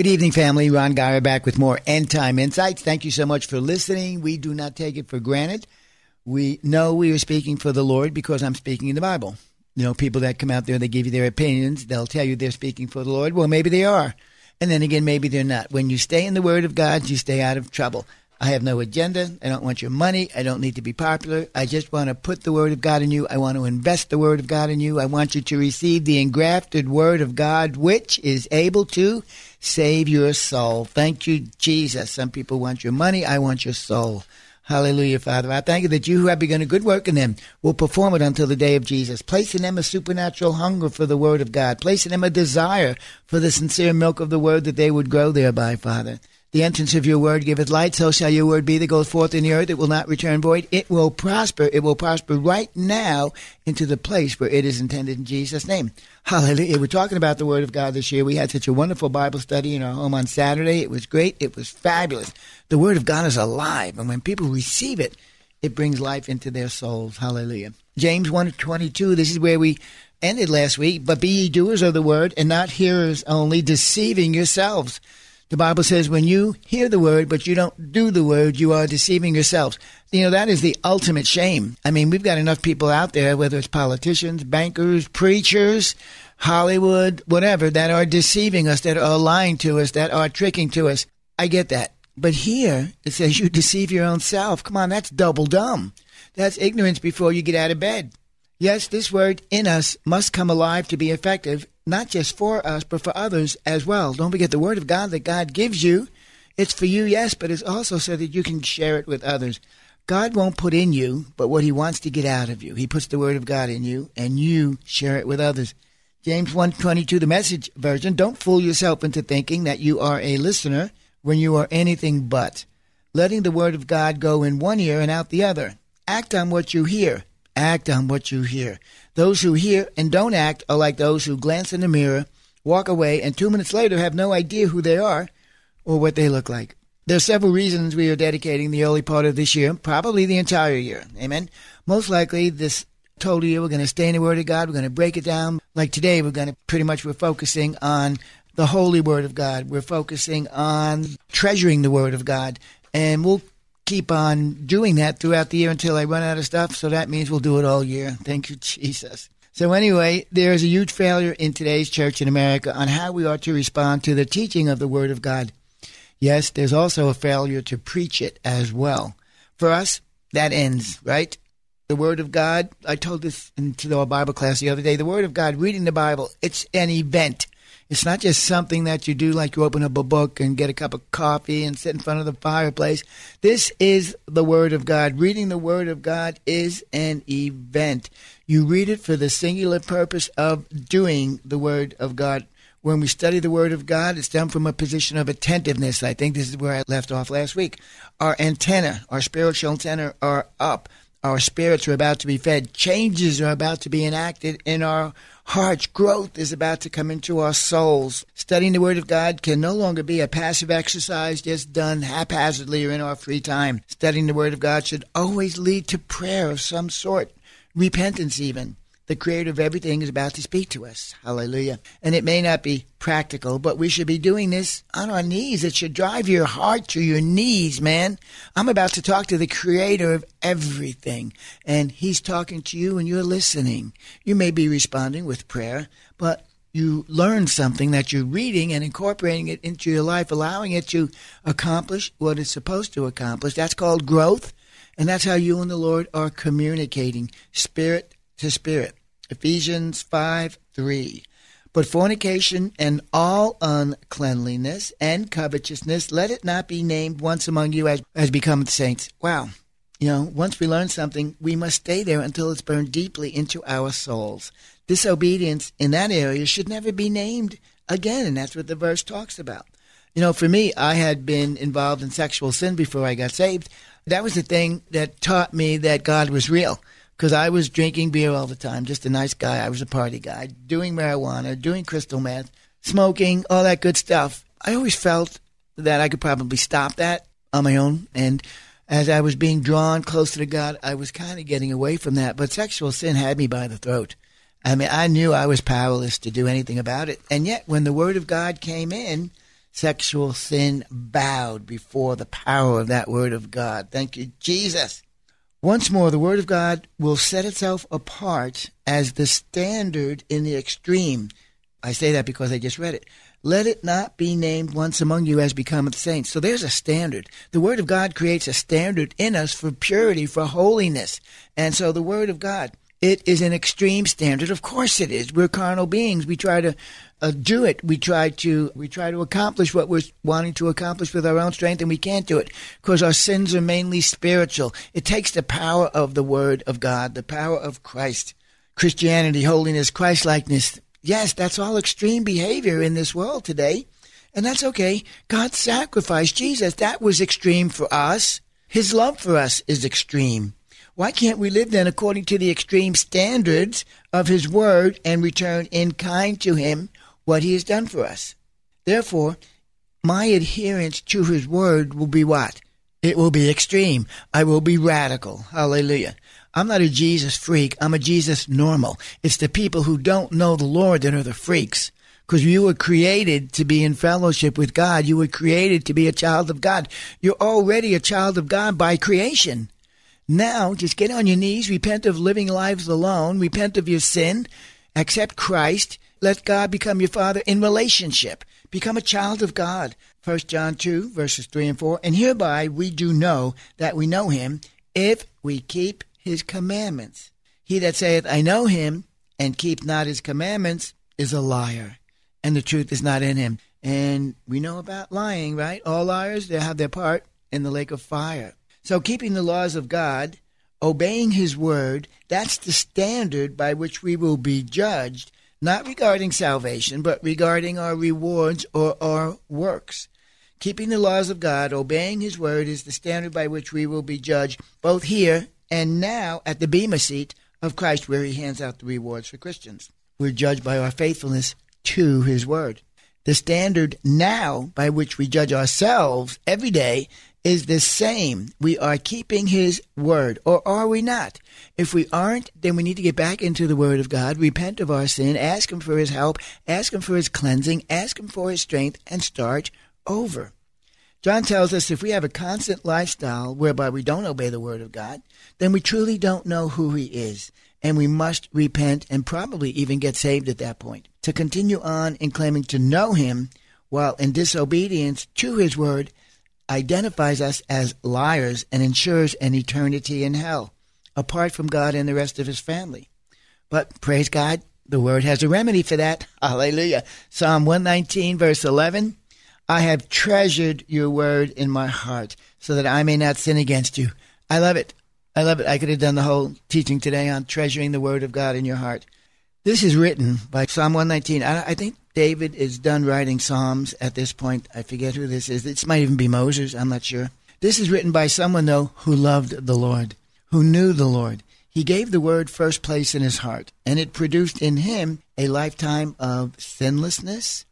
Good evening, family. Ron Geyer back with more End Time Insights. Thank you so much for listening. We do not take it for granted. We know we are speaking for the Lord because I'm speaking in the Bible. You know, people that come out there, they give you their opinions. They'll tell you they're speaking for the Lord. Well, maybe they are. And then again, maybe they're not. When you stay in the Word of God, you stay out of trouble. I have no agenda. I don't want your money. I don't need to be popular. I just want to put the Word of God in you. I want to invest the Word of God in you. I want you to receive the engrafted Word of God, which is able to save your soul. Thank you, Jesus. Some people want your money. I want your soul. Hallelujah, Father. I thank you that you who have begun a good work in them will perform it until the day of Jesus. Place in them a supernatural hunger for the Word of God. Place in them a desire for the sincere milk of the Word that they would grow thereby, Father. The entrance of your word giveth light, so shall your word be that goes forth in the earth. It will not return void. It will prosper. It will prosper right now into the place where it is intended in Jesus' name. Hallelujah. We're talking about the word of God this year. We had such a wonderful Bible study in our home on Saturday. It was great. It was fabulous. The word of God is alive, and when people receive it, it brings life into their souls. Hallelujah. James 1 22, this is where we ended last week. But be ye doers of the word and not hearers only, deceiving yourselves. The Bible says when you hear the word, but you don't do the word, you are deceiving yourselves. You know, that is the ultimate shame. I mean, we've got enough people out there, whether it's politicians, bankers, preachers, Hollywood, whatever, that are deceiving us, that are lying to us, that are tricking to us. I get that. But here, it says you deceive your own self. Come on, that's double dumb. That's ignorance before you get out of bed. Yes, this word in us must come alive to be effective, not just for us, but for others as well. Don't forget the word of God that God gives you. It's for you, yes, but it's also so that you can share it with others. God won't put in you, but what he wants to get out of you. He puts the word of God in you, and you share it with others. James 122, the message version. Don't fool yourself into thinking that you are a listener when you are anything but. Letting the word of God go in one ear and out the other. Act on what you hear. Act on what you hear. Those who hear and don't act are like those who glance in the mirror, walk away, and two minutes later have no idea who they are or what they look like. There are several reasons we are dedicating the early part of this year, probably the entire year. Amen. Most likely, this total year, we're going to stay in the Word of God. We're going to break it down. Like today, we're going to pretty much, we're focusing on the holy Word of God. We're focusing on treasuring the Word of God. And we'll keep on doing that throughout the year until I run out of stuff. So that means we'll do it all year. Thank you, Jesus. So anyway, there is a huge failure in today's church in America on how we are to respond to the teaching of the Word of God. Yes, there's also a failure to preach it as well. For us, that ends, right? The Word of God, I told this into our Bible class the other day, the Word of God, reading the Bible, it's an event. It's not just something that you do like you open up a book and get a cup of coffee and sit in front of the fireplace. This is the Word of God. Reading the Word of God is an event. You read it for the singular purpose of doing the Word of God. When we study the Word of God, it's done from a position of attentiveness. I think this is where I left off last week. Our antenna, our spiritual antenna, are up. Our spirits are about to be fed. Changes are about to be enacted in our hearts. Growth is about to come into our souls. Studying the Word of God can no longer be a passive exercise just done haphazardly or in our free time. Studying the Word of God should always lead to prayer of some sort, repentance even. The creator of everything is about to speak to us. Hallelujah. And it may not be practical, but we should be doing this on our knees. It should drive your heart to your knees, man. I'm about to talk to the creator of everything, and he's talking to you and you're listening. You may be responding with prayer, but you learn something that you're reading and incorporating it into your life, allowing it to accomplish what it's supposed to accomplish. That's called growth. And that's how you and the Lord are communicating spirit to spirit. Ephesians 5 3. But fornication and all uncleanliness and covetousness, let it not be named once among you as, as become saints. Wow. You know, once we learn something, we must stay there until it's burned deeply into our souls. Disobedience in that area should never be named again, and that's what the verse talks about. You know, for me, I had been involved in sexual sin before I got saved. That was the thing that taught me that God was real because I was drinking beer all the time, just a nice guy. I was a party guy, doing marijuana, doing crystal meth, smoking, all that good stuff. I always felt that I could probably stop that on my own. And as I was being drawn closer to God, I was kind of getting away from that. But sexual sin had me by the throat. I mean, I knew I was powerless to do anything about it. And yet, when the Word of God came in, sexual sin bowed before the power of that Word of God. Thank you, Jesus. Once more, the Word of God will set itself apart as the standard in the extreme. I say that because I just read it. Let it not be named once among you as becometh saints. So there's a standard. The Word of God creates a standard in us for purity, for holiness. And so the Word of God, it is an extreme standard. Of course it is. We're carnal beings. We try to uh, do it. We try to we try to accomplish what we're wanting to accomplish with our own strength, and we can't do it because our sins are mainly spiritual. It takes the power of the Word of God, the power of Christ, Christianity, holiness, Christlikeness. Yes, that's all extreme behavior in this world today, and that's okay. God sacrificed Jesus. That was extreme for us. His love for us is extreme. Why can't we live then according to the extreme standards of His Word and return in kind to Him what he has done for us. Therefore, my adherence to his word will be what? It will be extreme. I will be radical. Hallelujah. I'm not a Jesus freak. I'm a Jesus normal. It's the people who don't know the Lord that are the freaks. Because you were created to be in fellowship with God. You were created to be a child of God. You're already a child of God by creation. Now, just get on your knees, repent of living lives alone, repent of your sin, accept Christ, let God become your father in relationship. Become a child of God. 1 John 2, verses 3 and 4. And hereby we do know that we know him if we keep his commandments. He that saith, I know him, and keep not his commandments, is a liar, and the truth is not in him. And we know about lying, right? All liars, they have their part in the lake of fire. So keeping the laws of God, obeying his word, that's the standard by which we will be judged not regarding salvation, but regarding our rewards or our works. Keeping the laws of God, obeying His word, is the standard by which we will be judged, both here and now at the Bema seat of Christ, where He hands out the rewards for Christians. We're judged by our faithfulness to His word. The standard now by which we judge ourselves every day is the same. We are keeping His word, or are we not? If we aren't, then we need to get back into the Word of God, repent of our sin, ask Him for His help, ask Him for His cleansing, ask Him for His strength, and start over. John tells us if we have a constant lifestyle whereby we don't obey the Word of God, then we truly don't know who He is, and we must repent and probably even get saved at that point. To continue on in claiming to know Him while in disobedience to His Word identifies us as liars and ensures an eternity in hell, apart from God and the rest of his family. But praise God, the word has a remedy for that. Hallelujah. Psalm 119, verse 11 I have treasured your word in my heart so that I may not sin against you. I love it. I love it. I could have done the whole teaching today on treasuring the word of God in your heart. This is written by Psalm 119. I, I think David is done writing Psalms at this point. I forget who this is. This might even be Moses. I'm not sure. This is written by someone, though, who loved the Lord, who knew the Lord. He gave the word first place in his heart, and it produced in him a lifetime of sinlessness.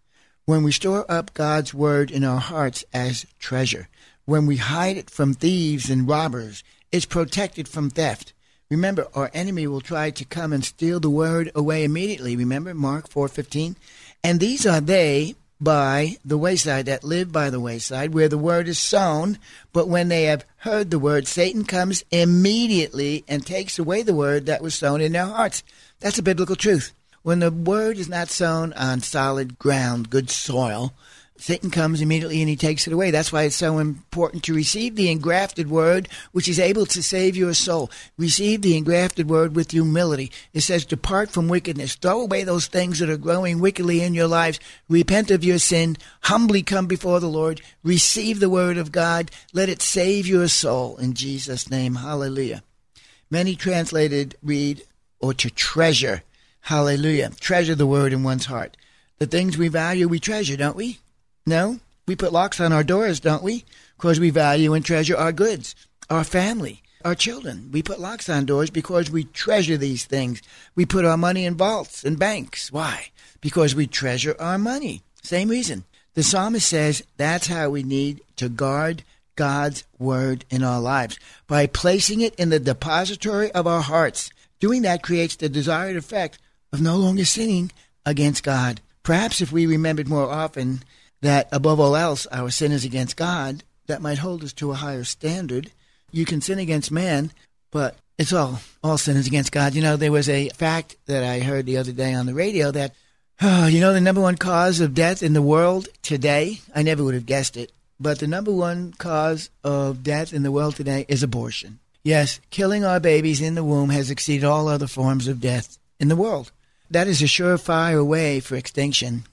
When we store up God's word in our hearts as treasure, when we hide it from thieves and robbers, it's protected from theft. Remember, our enemy will try to come and steal the word away immediately. Remember Mark 4:15? And these are they by the wayside that live by the wayside where the word is sown but when they have heard the word satan comes immediately and takes away the word that was sown in their hearts that's a biblical truth When the word is not sown on solid ground, good soil, Satan comes immediately and he takes it away. That's why it's so important to receive the engrafted word, which is able to save your soul. Receive the engrafted word with humility. It says, Depart from wickedness. Throw away those things that are growing wickedly in your lives. Repent of your sin. Humbly come before the Lord. Receive the word of God. Let it save your soul. In Jesus' name, hallelujah. Many translated read, or to treasure. Hallelujah. Treasure the word in one's heart. The things we value, we treasure, don't we? No? We put locks on our doors, don't we? Because we value and treasure our goods, our family, our children. We put locks on doors because we treasure these things. We put our money in vaults and banks. Why? Because we treasure our money. Same reason. The psalmist says that's how we need to guard God's word in our lives by placing it in the depository of our hearts. Doing that creates the desired effect of no longer sinning against God. Perhaps if we remembered more often that above all else our sin is against God, that might hold us to a higher standard. You can sin against man, but it's all all sin is against God. You know, there was a fact that I heard the other day on the radio that oh, you know the number one cause of death in the world today. I never would have guessed it, but the number one cause of death in the world today is abortion. Yes, killing our babies in the womb has exceeded all other forms of death in the world. That is a surefire way for extinction.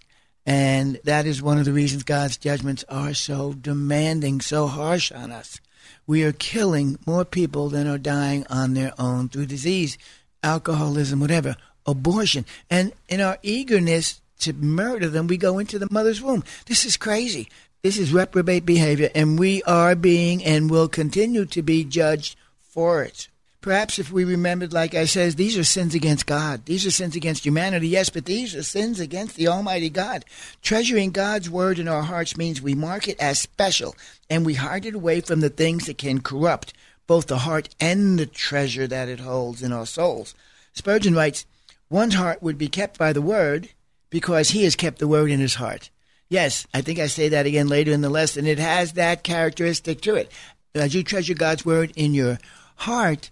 And that is one of the reasons God's judgments are so demanding, so harsh on us. We are killing more people than are dying on their own through disease, alcoholism, whatever, abortion. And in our eagerness to murder them, we go into the mother's womb. This is crazy. This is reprobate behavior, and we are being and will continue to be judged for it. Perhaps if we remembered, like I says, these are sins against God. These are sins against humanity, yes, but these are sins against the Almighty God. Treasuring God's word in our hearts means we mark it as special and we hide it away from the things that can corrupt both the heart and the treasure that it holds in our souls. Spurgeon writes, One's heart would be kept by the word because he has kept the word in his heart. Yes, I think I say that again later in the lesson. It has that characteristic to it. As you treasure God's word in your heart,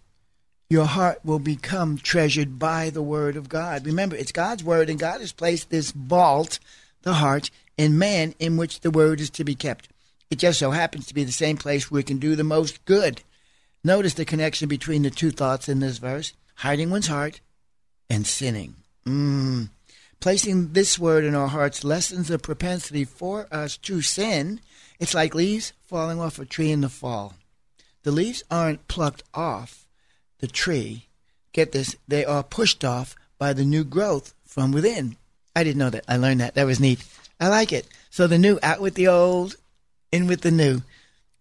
your heart will become treasured by the Word of God. Remember, it's God's Word, and God has placed this vault, the heart, in man in which the Word is to be kept. It just so happens to be the same place where it can do the most good. Notice the connection between the two thoughts in this verse hiding one's heart and sinning. Mm. Placing this word in our hearts lessens the propensity for us to sin. It's like leaves falling off a tree in the fall. The leaves aren't plucked off the tree, get this, they are pushed off by the new growth from within. I didn't know that. I learned that. That was neat. I like it. So the new, out with the old, in with the new.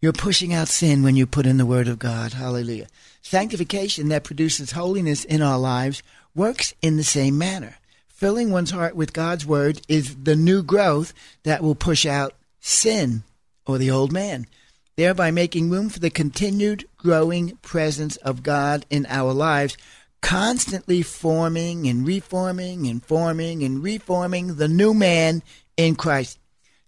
You're pushing out sin when you put in the Word of God. Hallelujah. Sanctification that produces holiness in our lives works in the same manner. Filling one's heart with God's Word is the new growth that will push out sin or the old man thereby making room for the continued growing presence of God in our lives, constantly forming and reforming and forming and reforming the new man in Christ.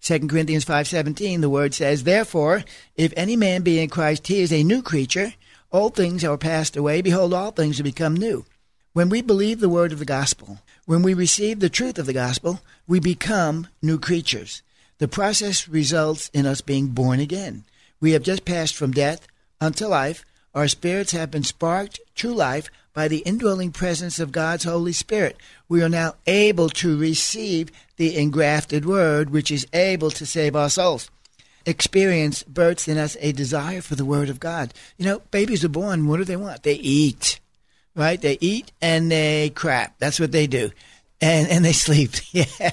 2 Corinthians 5:17 the word says therefore if any man be in Christ he is a new creature. Old things are passed away. Behold all things have become new. When we believe the word of the gospel when we receive the truth of the gospel we become new creatures. The process results in us being born again we have just passed from death unto life. Our spirits have been sparked to life by the indwelling presence of God's Holy Spirit. We are now able to receive the engrafted word, which is able to save our souls. Experience births in us a desire for the word of God. You know, babies are born. What do they want? They eat, right? They eat and they crap. That's what they do and and they sleep. yeah.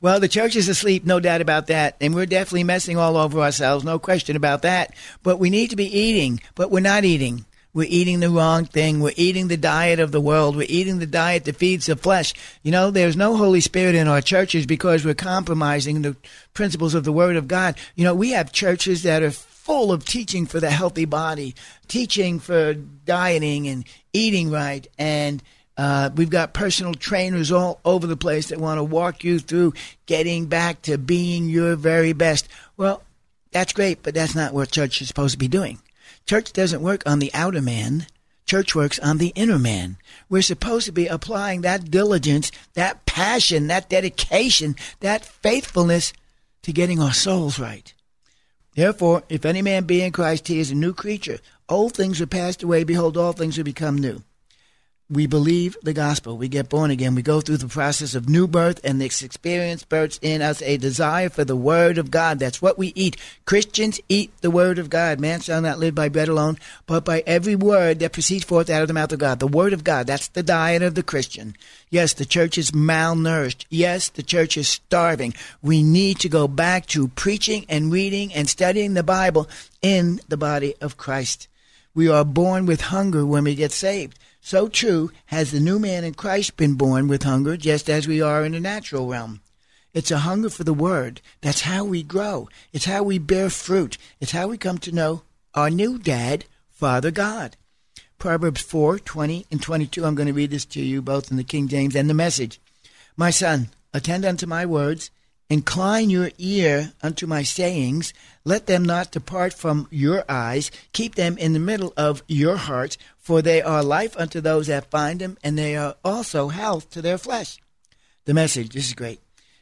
Well, the church is asleep, no doubt about that, and we're definitely messing all over ourselves, no question about that. But we need to be eating, but we're not eating. We're eating the wrong thing. We're eating the diet of the world. We're eating the diet that feeds the flesh. You know, there's no Holy Spirit in our churches because we're compromising the principles of the Word of God. You know, we have churches that are full of teaching for the healthy body, teaching for dieting and eating right, and uh, we've got personal trainers all over the place that want to walk you through getting back to being your very best. Well, that's great, but that's not what church is supposed to be doing. Church doesn't work on the outer man. Church works on the inner man. We're supposed to be applying that diligence, that passion, that dedication, that faithfulness to getting our souls right. Therefore, if any man be in Christ, he is a new creature. Old things are passed away. Behold, all things are become new we believe the gospel. We get born again. We go through the process of new birth, and this experience births in us a desire for the Word of God. That's what we eat. Christians eat the Word of God. Man shall not live by bread alone, but by every word that proceeds forth out of the mouth of God. The Word of God. That's the diet of the Christian. Yes, the church is malnourished. Yes, the church is starving. We need to go back to preaching and reading and studying the Bible in the body of Christ. We are born with hunger when we get saved. So true has the new man in Christ been born with hunger, just as we are in the natural realm. It's a hunger for the Word. That's how we grow. It's how we bear fruit. It's how we come to know our new dad, Father God. Proverbs 4 20 and 22. I'm going to read this to you both in the King James and the message. My son, attend unto my words Incline your ear unto my sayings. Let them not depart from your eyes. Keep them in the middle of your heart, for they are life unto those that find them, and they are also health to their flesh. The message, this is great.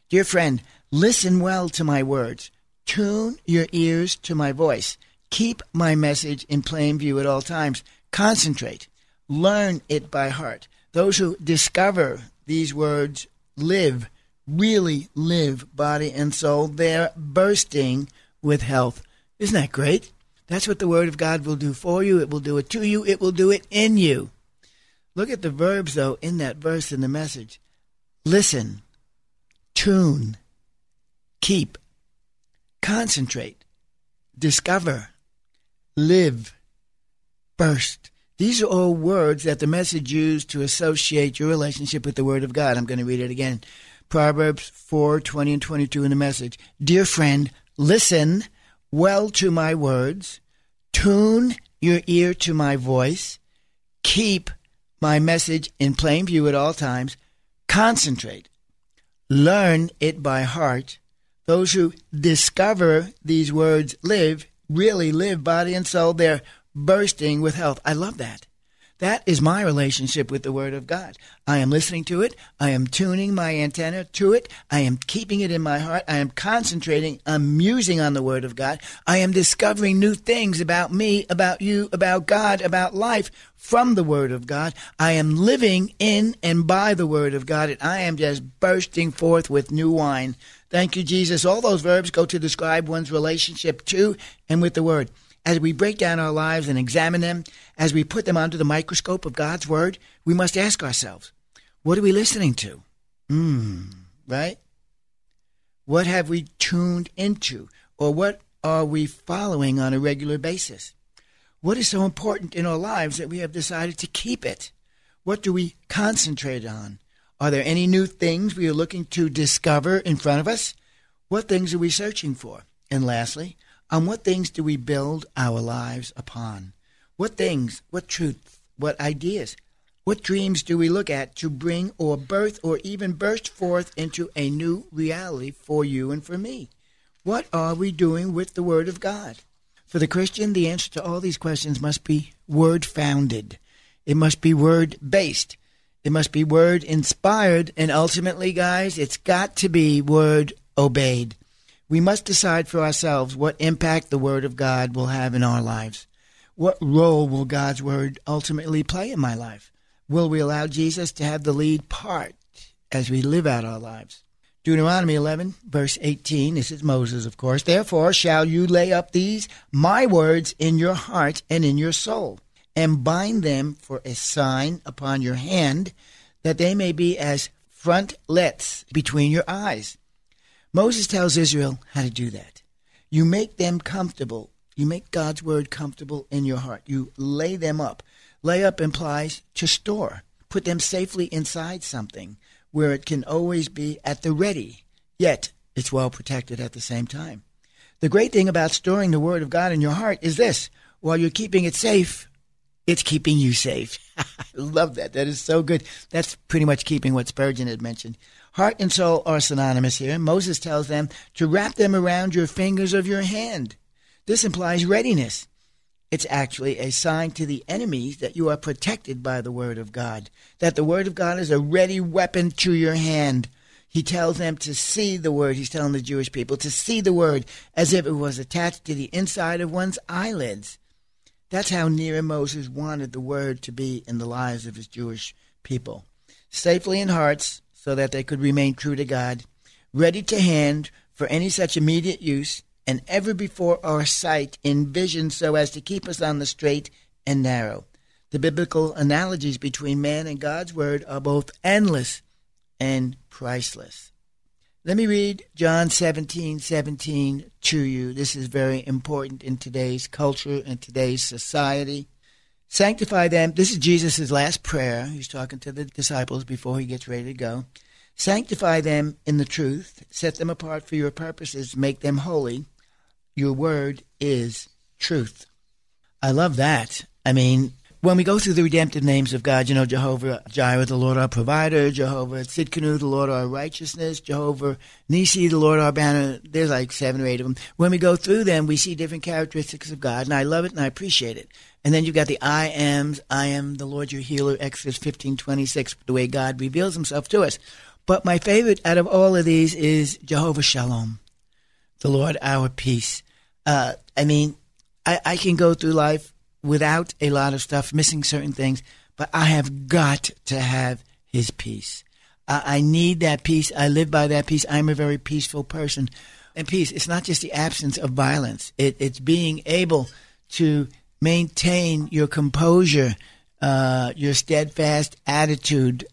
Dear friend, listen well to my words. Tune your ears to my voice. Keep my message in plain view at all times. Concentrate. Learn it by heart. Those who discover these words live really live body and soul. They're bursting with health. Isn't that great? That's what the Word of God will do for you. It will do it to you. It will do it in you. Look at the verbs, though, in that verse in the message listen, tune, keep, concentrate, discover, live, burst. These are all words that the message used to associate your relationship with the Word of God. I'm going to read it again. Proverbs 4 20 and 22 in the message. Dear friend, listen well to my words, tune your ear to my voice, keep my message in plain view at all times, concentrate, learn it by heart. Those who discover these words live, really live body and soul. They're bursting with health. I love that. That is my relationship with the Word of God. I am listening to it. I am tuning my antenna to it. I am keeping it in my heart. I am concentrating. I'm musing on the Word of God. I am discovering new things about me, about you, about God, about life from the Word of God. I am living in and by the Word of God, and I am just bursting forth with new wine. Thank you, Jesus. All those verbs go to describe one's relationship to and with the Word as we break down our lives and examine them, as we put them under the microscope of God's Word, we must ask ourselves, what are we listening to? Hmm, right? What have we tuned into? Or what are we following on a regular basis? What is so important in our lives that we have decided to keep it? What do we concentrate on? Are there any new things we are looking to discover in front of us? What things are we searching for? And lastly, on what things do we build our lives upon? What things, what truths, what ideas, what dreams do we look at to bring or birth or even burst forth into a new reality for you and for me? What are we doing with the Word of God? For the Christian, the answer to all these questions must be word founded. It must be word based. It must be word inspired. And ultimately, guys, it's got to be word obeyed. We must decide for ourselves what impact the Word of God will have in our lives. What role will God's Word ultimately play in my life? Will we allow Jesus to have the lead part as we live out our lives? Deuteronomy 11, verse 18, this is Moses, of course. Therefore shall you lay up these, my words, in your heart and in your soul, and bind them for a sign upon your hand, that they may be as frontlets between your eyes. Moses tells Israel how to do that. You make them comfortable. You make God's word comfortable in your heart. You lay them up. Lay up implies to store. Put them safely inside something where it can always be at the ready, yet it's well protected at the same time. The great thing about storing the Word of God in your heart is this while you're keeping it safe, it's keeping you safe. I love that. That is so good. That's pretty much keeping what Spurgeon had mentioned. Heart and soul are synonymous here. Moses tells them to wrap them around your fingers of your hand. This implies readiness. It's actually a sign to the enemies that you are protected by the Word of God, that the Word of God is a ready weapon to your hand. He tells them to see the Word. He's telling the Jewish people to see the Word as if it was attached to the inside of one's eyelids. That's how near Moses wanted the Word to be in the lives of his Jewish people. Safely in hearts, so that they could remain true to God, ready to hand for any such immediate use, and ever before our sight in vision so as to keep us on the straight and narrow. The biblical analogies between man and God's word are both endless and priceless. Let me read John 17, 17 to you. This is very important in today's culture and today's society. Sanctify them. This is Jesus' last prayer. He's talking to the disciples before he gets ready to go. Sanctify them in the truth. Set them apart for your purposes. Make them holy. Your word is truth. I love that. I mean, when we go through the redemptive names of God, you know, Jehovah Jireh, the Lord our provider, Jehovah Tsidkenu, the Lord our righteousness, Jehovah Nisi, the Lord our banner. There's like seven or eight of them. When we go through them, we see different characteristics of God, and I love it and I appreciate it. And then you've got the I ams, I am the Lord your healer, Exodus 15, 26, the way God reveals himself to us. But my favorite out of all of these is Jehovah Shalom the Lord our peace. Uh, I mean, I, I can go through life without a lot of stuff, missing certain things, but I have got to have His peace. I, I need that peace. I live by that peace. I'm a very peaceful person. And peace, it's not just the absence of violence, it, it's being able to maintain your composure, uh, your steadfast attitude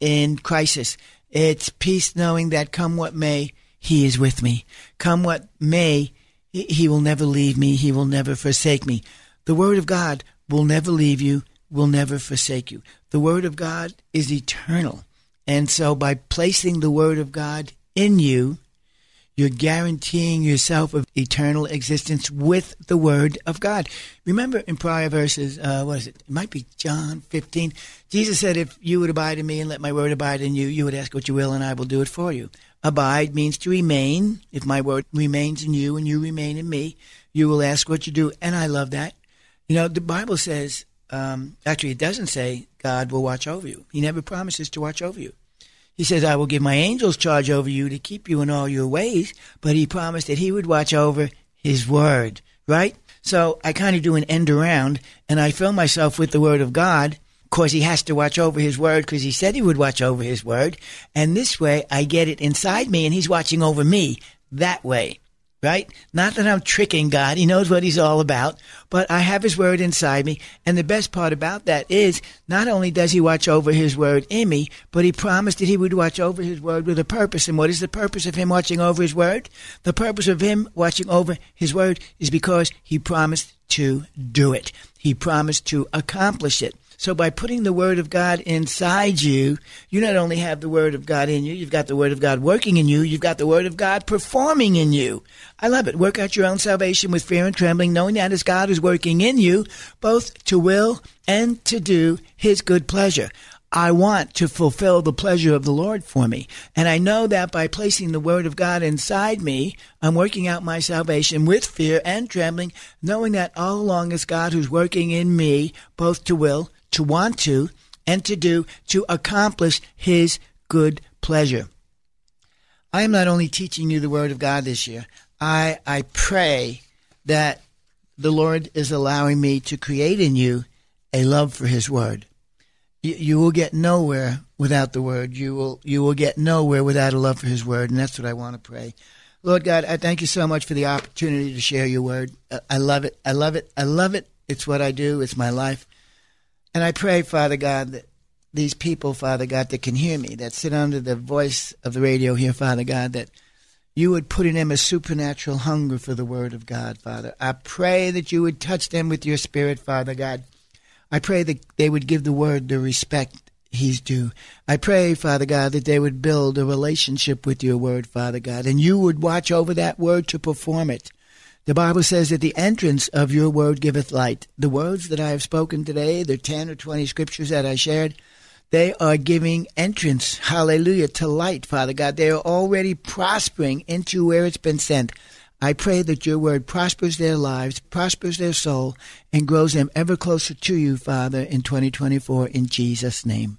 in crisis. It's peace knowing that come what may, he is with me. Come what may, He will never leave me. He will never forsake me. The Word of God will never leave you, will never forsake you. The Word of God is eternal. And so by placing the Word of God in you, you're guaranteeing yourself of eternal existence with the Word of God. Remember in prior verses, uh, what is it? It might be John 15. Jesus said, If you would abide in me and let my Word abide in you, you would ask what you will and I will do it for you. Abide means to remain. If my Word remains in you and you remain in me, you will ask what you do. And I love that. You know, the Bible says, um, actually, it doesn't say God will watch over you. He never promises to watch over you. He says, I will give my angels charge over you to keep you in all your ways, but he promised that he would watch over his word, right? So I kind of do an end around and I fill myself with the word of God because he has to watch over his word because he said he would watch over his word. And this way I get it inside me and he's watching over me that way right? Not that I'm tricking God. He knows what he's all about, but I have his word inside me. And the best part about that is not only does he watch over his word in me, but he promised that he would watch over his word with a purpose. And what is the purpose of him watching over his word? The purpose of him watching over his word is because he promised to do it. He promised to accomplish it. So by putting the Word of God inside you, you not only have the Word of God in you, you've got the Word of God working in you, you've got the Word of God performing in you. I love it. Work out your own salvation with fear and trembling, knowing that as God is working in you, both to will and to do His good pleasure. I want to fulfill the pleasure of the Lord for me. And I know that by placing the Word of God inside me, I'm working out my salvation with fear and trembling, knowing that all along is God who's working in me, both to will to want to, and to do to accomplish His good pleasure. I am not only teaching you the Word of God this year, I, I pray that the Lord is allowing me to create in you a love for His Word. You, will get nowhere without the Word. You will, you will get nowhere without a love for His Word, and that's what I want to pray. Lord God, I thank you so much for the opportunity to share your Word. I love it. I love it. I love it. It's what I do. It's my life. And I pray, Father God, that these people, Father God, that can hear me, that sit under the voice of the radio here, Father God, that you would put in them a supernatural hunger for the Word of God, Father. I pray that you would touch them with your Spirit, Father God. I pray that they would give the Word the respect he's due. I pray, Father God, that they would build a relationship with your Word, Father God, and you would watch over that Word to perform it. The Bible says that the entrance of your word giveth light. The words that I have spoken today, the 10 or 20 scriptures that I shared, they are giving entrance, hallelujah, to light, Father God. They are already prospering into where it's been sent. I pray that your word prospers their lives, prospers their soul, and grows them ever closer to you, Father, in 2024, in Jesus' name.